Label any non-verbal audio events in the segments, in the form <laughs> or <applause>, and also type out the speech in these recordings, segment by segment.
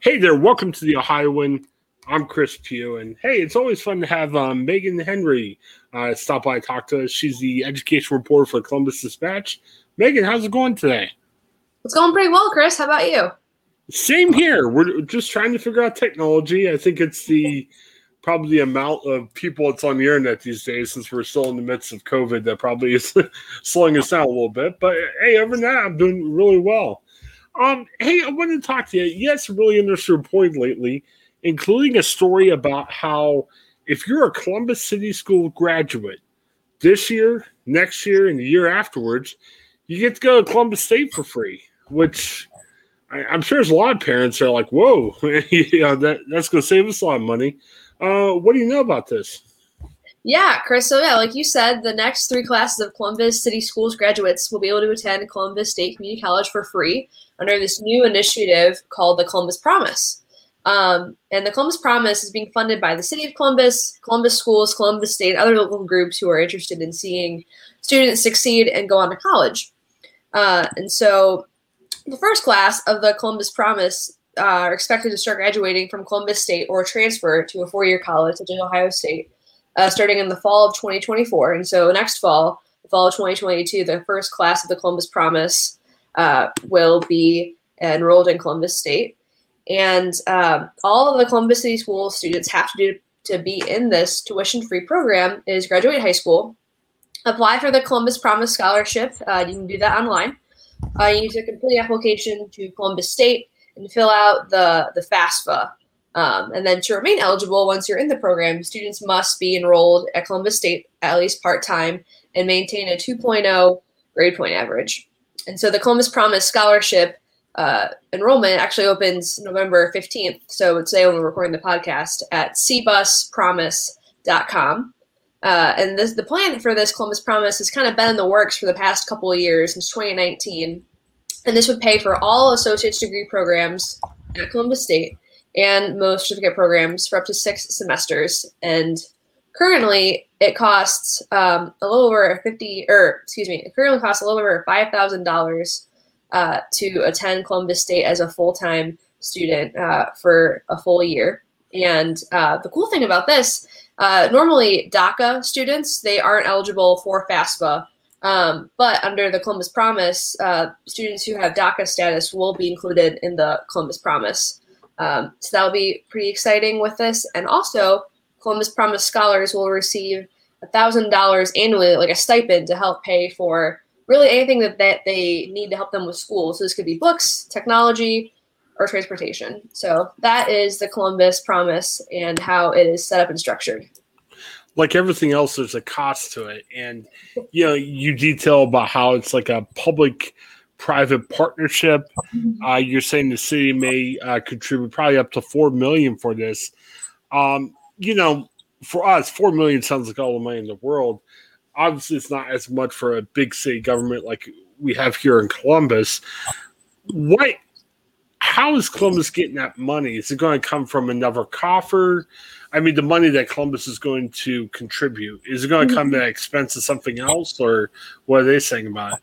Hey there, welcome to the Ohioan. I'm Chris Pugh, and hey, it's always fun to have um, Megan Henry uh, stop by and talk to us. She's the education reporter for Columbus Dispatch. Megan, how's it going today? It's going pretty well, Chris. How about you? Same here. We're just trying to figure out technology. I think it's the probably the amount of people that's on the internet these days, since we're still in the midst of COVID, that probably is <laughs> slowing us down a little bit. But hey, other than that, I'm doing really well. Um, hey, I wanted to talk to you. Yes, really interesting report lately, including a story about how if you're a Columbus City School graduate this year, next year, and the year afterwards, you get to go to Columbus State for free, which I, am sure there's a lot of parents that are like, "Whoa, <laughs> you know, that that's going to save us a lot of money." Uh, what do you know about this? Yeah, Chris. So yeah, like you said, the next three classes of Columbus City Schools graduates will be able to attend Columbus State Community College for free under this new initiative called the Columbus Promise. Um, and the Columbus Promise is being funded by the City of Columbus, Columbus Schools, Columbus State, other local groups who are interested in seeing students succeed and go on to college. Uh, and so the first class of the Columbus Promise uh, are expected to start graduating from Columbus State or transfer to a four year college, such as Ohio State, uh, starting in the fall of 2024. And so next fall, the fall of 2022, the first class of the Columbus Promise uh, will be enrolled in Columbus State. And um, all of the Columbus City School students have to do to be in this tuition free program is graduate high school, apply for the Columbus Promise Scholarship. Uh, you can do that online. Uh, you need to complete the application to Columbus State and fill out the, the FAFSA. Um, and then to remain eligible once you're in the program, students must be enrolled at Columbus State at least part time and maintain a 2.0 grade point average. And so the Columbus Promise Scholarship uh, enrollment actually opens November 15th. So today when we're recording the podcast at cbuspromise.com. Uh, and this, the plan for this Columbus Promise has kind of been in the works for the past couple of years since 2019. And this would pay for all associate's degree programs at Columbus State and most certificate programs for up to six semesters. And currently, it costs um, a little over 50 or excuse me it currently costs a little over $5000 uh, to attend columbus state as a full-time student uh, for a full year. And uh, the cool thing about this uh, normally daca students they aren't eligible for fafsa um, but under the columbus promise uh, students who have daca status will be included in the columbus promise. Um, so that'll be pretty exciting with this. And also Columbus Promise scholars will receive $1,000 annually, like a stipend, to help pay for really anything that, that they need to help them with school. So this could be books, technology, or transportation. So that is the Columbus Promise and how it is set up and structured. Like everything else, there's a cost to it. And, you know, you detail about how it's like a public private partnership. Mm-hmm. Uh, you're saying the city may uh, contribute probably up to four million for this. Um, you know, for us, four million sounds like all the money in the world. Obviously, it's not as much for a big city government like we have here in Columbus. What? How is Columbus getting that money? Is it going to come from another coffer? I mean, the money that Columbus is going to contribute is it going to come mm-hmm. at expense of something else, or what are they saying about it?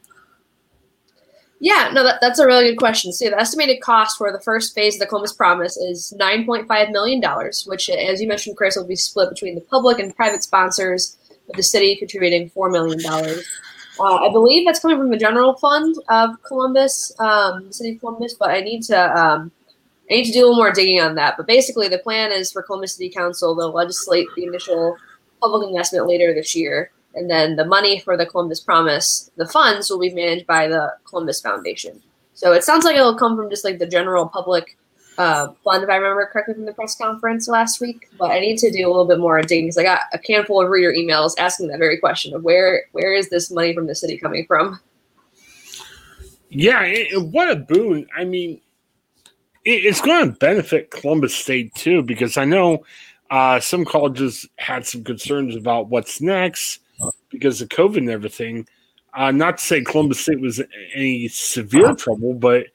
Yeah, no, that, that's a really good question. So the estimated cost for the first phase of the Columbus Promise is $9.5 million, which, as you mentioned, Chris, will be split between the public and private sponsors, with the city contributing $4 million. Uh, I believe that's coming from the general fund of Columbus, um, City of Columbus, but I need to um, I need to do a little more digging on that. But basically, the plan is for Columbus City Council to legislate the initial public investment later this year and then the money for the Columbus Promise, the funds will be managed by the Columbus Foundation. So it sounds like it'll come from just like the general public uh, fund, if I remember correctly from the press conference last week. But I need to do a little bit more digging because I got a handful of reader emails asking that very question of where where is this money from the city coming from? Yeah, what a boon! I mean, it's going to benefit Columbus State too because I know uh, some colleges had some concerns about what's next because of COVID and everything. Uh, not to say Columbus State was any severe uh-huh. trouble, but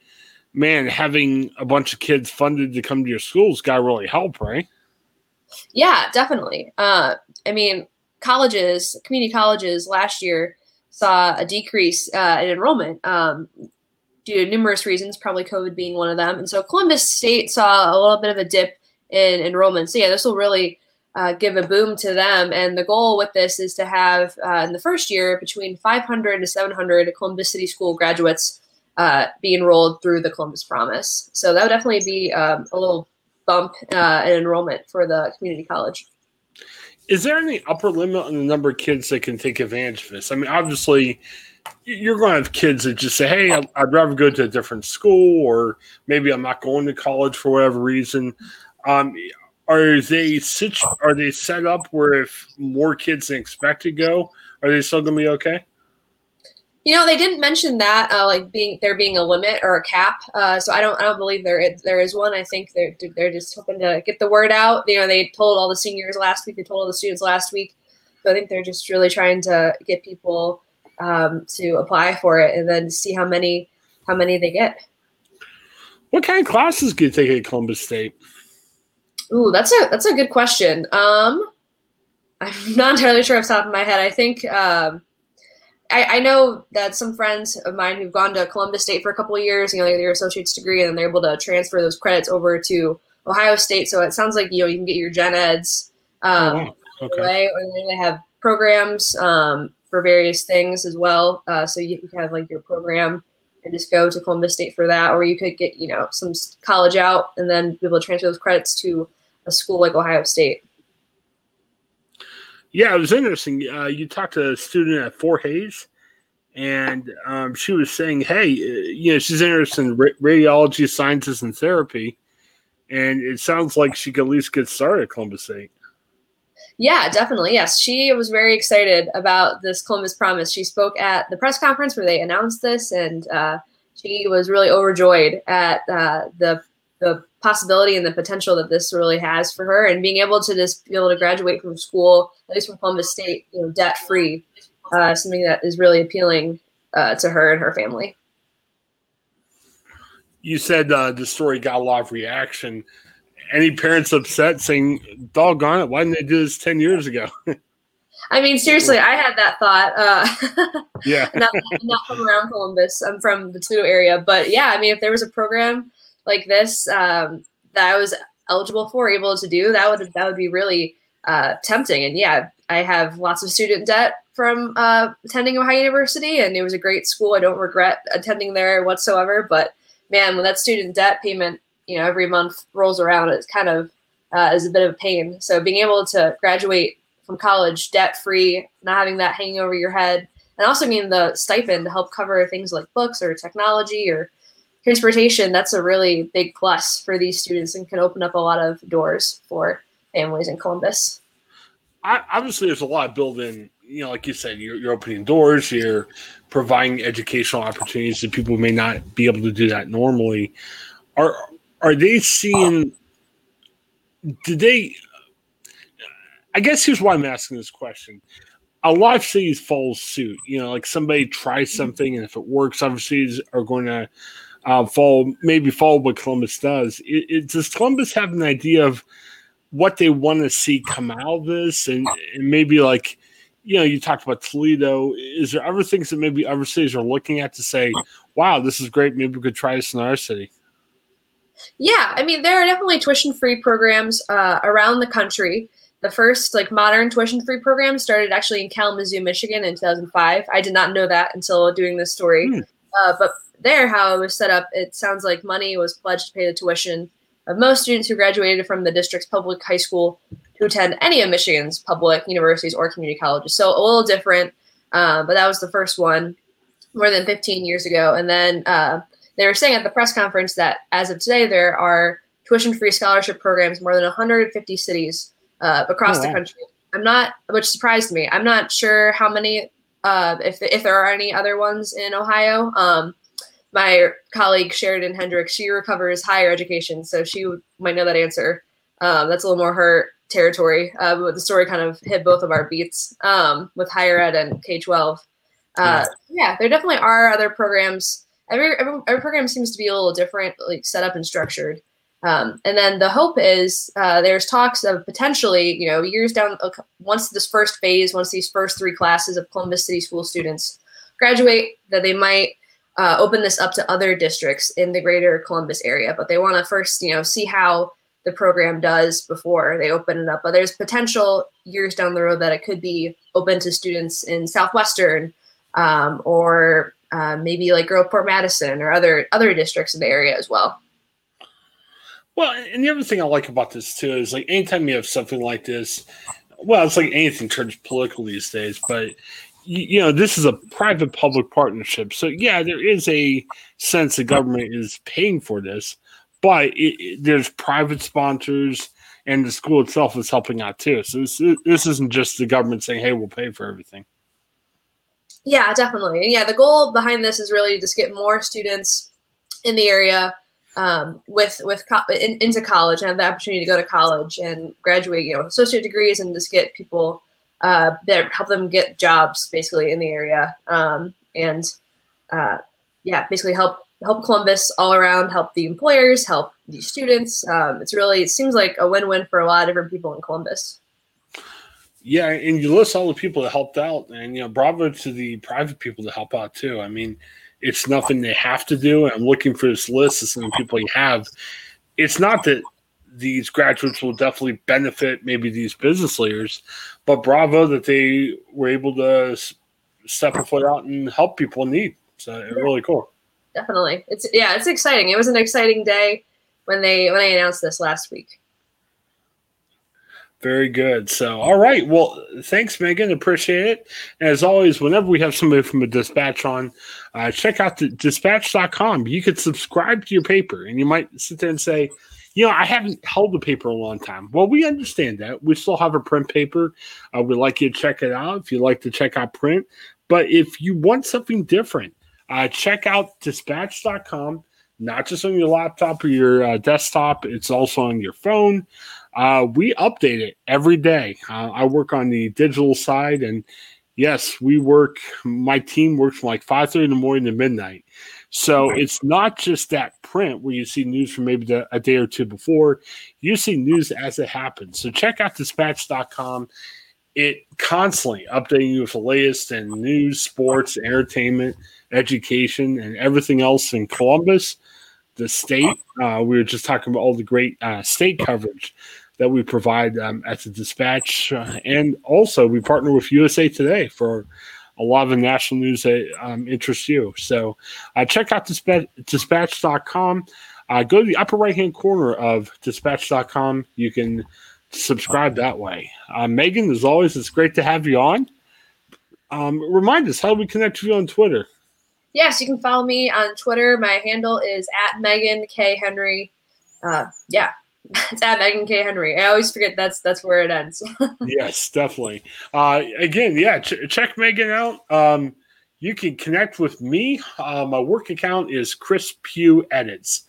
man, having a bunch of kids funded to come to your schools got to really help, right? Yeah, definitely. Uh, I mean, colleges, community colleges last year saw a decrease uh, in enrollment um, due due to numerous reasons, probably COVID being one of them. And so Columbus State saw a little bit of a dip in enrollment. So yeah, this will really uh, give a boom to them. And the goal with this is to have uh, in the first year between 500 to 700 Columbus City School graduates uh, be enrolled through the Columbus Promise. So that would definitely be um, a little bump uh, in enrollment for the community college. Is there any upper limit on the number of kids that can take advantage of this? I mean, obviously, you're going to have kids that just say, "Hey, I'd rather go to a different school," or maybe I'm not going to college for whatever reason. Um, are they situ- are they set up where if more kids than expected go, are they still going to be okay? You know, they didn't mention that, uh, like being there being a limit or a cap. Uh, so I don't, I don't believe there is, there is one. I think they're they're just hoping to get the word out. You know, they told all the seniors last week. They told all the students last week. So I think they're just really trying to get people um, to apply for it and then see how many how many they get. What kind of classes do you take at Columbus State? Ooh, that's a that's a good question. Um, I'm <laughs> not entirely sure off the top of my head. I think um, I, I, know that some friends of mine who've gone to Columbus State for a couple of years, you know, they their associate's degree, and they're able to transfer those credits over to Ohio State. So it sounds like you know you can get your gen eds um, oh, okay. away, or they have programs um, for various things as well. Uh, so you can have like your program and just go to Columbus State for that, or you could get you know some college out and then be able to transfer those credits to a school like Ohio State. Yeah, it was interesting. Uh, you talked to a student at Fort Hayes, and um, she was saying, "Hey, uh, you know, she's interested in radiology sciences and therapy, and it sounds like she could at least get started at Columbus State." Yeah, definitely. Yes, she was very excited about this Columbus Promise. She spoke at the press conference where they announced this, and uh, she was really overjoyed at uh, the the possibility and the potential that this really has for her, and being able to just be able to graduate from school, at least from Columbus State, you know, debt free, uh, something that is really appealing uh, to her and her family. You said uh, the story got a lot of reaction. Any parents upset saying, "Doggone it! Why didn't they do this ten years ago?" <laughs> I mean, seriously, I had that thought. Uh, yeah, <laughs> not, not from around Columbus. I'm from the Toledo area, but yeah, I mean, if there was a program like this um, that I was eligible for, able to do, that would that would be really uh, tempting. And yeah, I have lots of student debt from uh, attending Ohio University, and it was a great school. I don't regret attending there whatsoever. But man, when that student debt payment, you know, every month rolls around, it's kind of uh, is a bit of a pain. So being able to graduate from college debt free, not having that hanging over your head, and also mean the stipend to help cover things like books or technology or transportation, that's a really big plus for these students and can open up a lot of doors for families in Columbus. I, obviously, there's a lot built in. You know, like you said, you're, you're opening doors, you're providing educational opportunities to people may not be able to do that normally. Are are they seeing? Did they? I guess here's why I'm asking this question. A lot of cities follow suit. You know, like somebody tries something, and if it works, cities are going to uh, follow maybe follow what Columbus does. It, it, does Columbus have an idea of what they want to see come out of this, and, and maybe like you know you talked about Toledo. Is there other things that maybe other cities are looking at to say, "Wow, this is great. Maybe we could try this in our city." Yeah, I mean there are definitely tuition-free programs uh, around the country. The first like modern tuition-free program started actually in Kalamazoo, Michigan, in 2005. I did not know that until doing this story. Hmm. Uh, but there, how it was set up, it sounds like money was pledged to pay the tuition of most students who graduated from the district's public high school to attend any of Michigan's public universities or community colleges. So a little different, uh, but that was the first one more than 15 years ago. And then uh, they were saying at the press conference that as of today, there are tuition-free scholarship programs more than 150 cities uh, across oh, wow. the country. I'm not, which surprised me. I'm not sure how many, uh, if if there are any other ones in Ohio. Um, my colleague Sheridan Hendrix, she recovers higher education, so she might know that answer. Um, that's a little more her territory. Uh, but the story kind of hit both of our beats um, with higher ed and K twelve. Uh, yeah. yeah, there definitely are other programs. Every, every, every program seems to be a little different, like set up and structured. Um, and then the hope is uh, there's talks of potentially, you know, years down, once this first phase, once these first three classes of Columbus City School students graduate, that they might uh, open this up to other districts in the greater Columbus area, but they want to first, you know, see how the program does before they open it up. But there's potential years down the road that it could be open to students in Southwestern um, or uh, maybe like Groveport Madison or other other districts in the area as well. Well, and the other thing I like about this too is like anytime you have something like this, well, it's like anything turns political these days, but you know, this is a private public partnership. So, yeah, there is a sense the government is paying for this, but it, it, there's private sponsors and the school itself is helping out too. So, this, this isn't just the government saying, hey, we'll pay for everything. Yeah, definitely. And yeah, the goal behind this is really just get more students in the area um, with with co- in, into college and have the opportunity to go to college and graduate, you know, associate degrees and just get people uh, that help them get jobs basically in the area um, and uh, yeah, basically help help Columbus all around, help the employers, help the students. Um, it's really it seems like a win win for a lot of different people in Columbus. Yeah, and you list all the people that helped out, and you know, bravo to the private people to help out too. I mean, it's nothing they have to do. I'm looking for this list of some people you have. It's not that these graduates will definitely benefit maybe these business leaders, but bravo that they were able to step a foot out and help people in need. So really cool. Definitely, it's yeah, it's exciting. It was an exciting day when they when I announced this last week. Very good. So, all right. Well, thanks, Megan. Appreciate it. And as always, whenever we have somebody from a dispatch on, uh, check out the dispatch.com. You could subscribe to your paper and you might sit there and say, you know, I haven't held the paper a long time. Well, we understand that. We still have a print paper. Uh, we'd like you to check it out if you'd like to check out print. But if you want something different, uh, check out dispatch.com, not just on your laptop or your uh, desktop, it's also on your phone. Uh, we update it every day. Uh, I work on the digital side, and yes, we work. My team works from like five thirty in the morning to midnight. So it's not just that print where you see news from maybe the, a day or two before. You see news as it happens. So check out dispatch.com. It constantly updating you with the latest in news, sports, entertainment, education, and everything else in Columbus, the state. Uh, we were just talking about all the great uh, state coverage that we provide um, at the dispatch. Uh, and also, we partner with USA Today for a lot of the national news that um, interests you. So uh, check out dispatch, dispatch.com. Uh, go to the upper right hand corner of dispatch.com. You can subscribe that way. Uh, Megan, as always, it's great to have you on. Um, remind us, how we connect with you on Twitter? Yes, you can follow me on Twitter. My handle is at Megan K. Henry. Uh, yeah, <laughs> it's at Megan K. Henry. I always forget that's that's where it ends. <laughs> yes, definitely. Uh, again, yeah, ch- check Megan out. Um, you can connect with me. Uh, my work account is Chris Pugh Edits.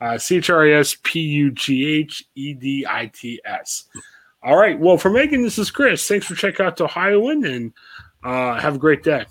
Uh, C H R I S P U G H E D I T S. All right. Well, for Megan, this is Chris. Thanks for checking out to Ohioan and uh, have a great day.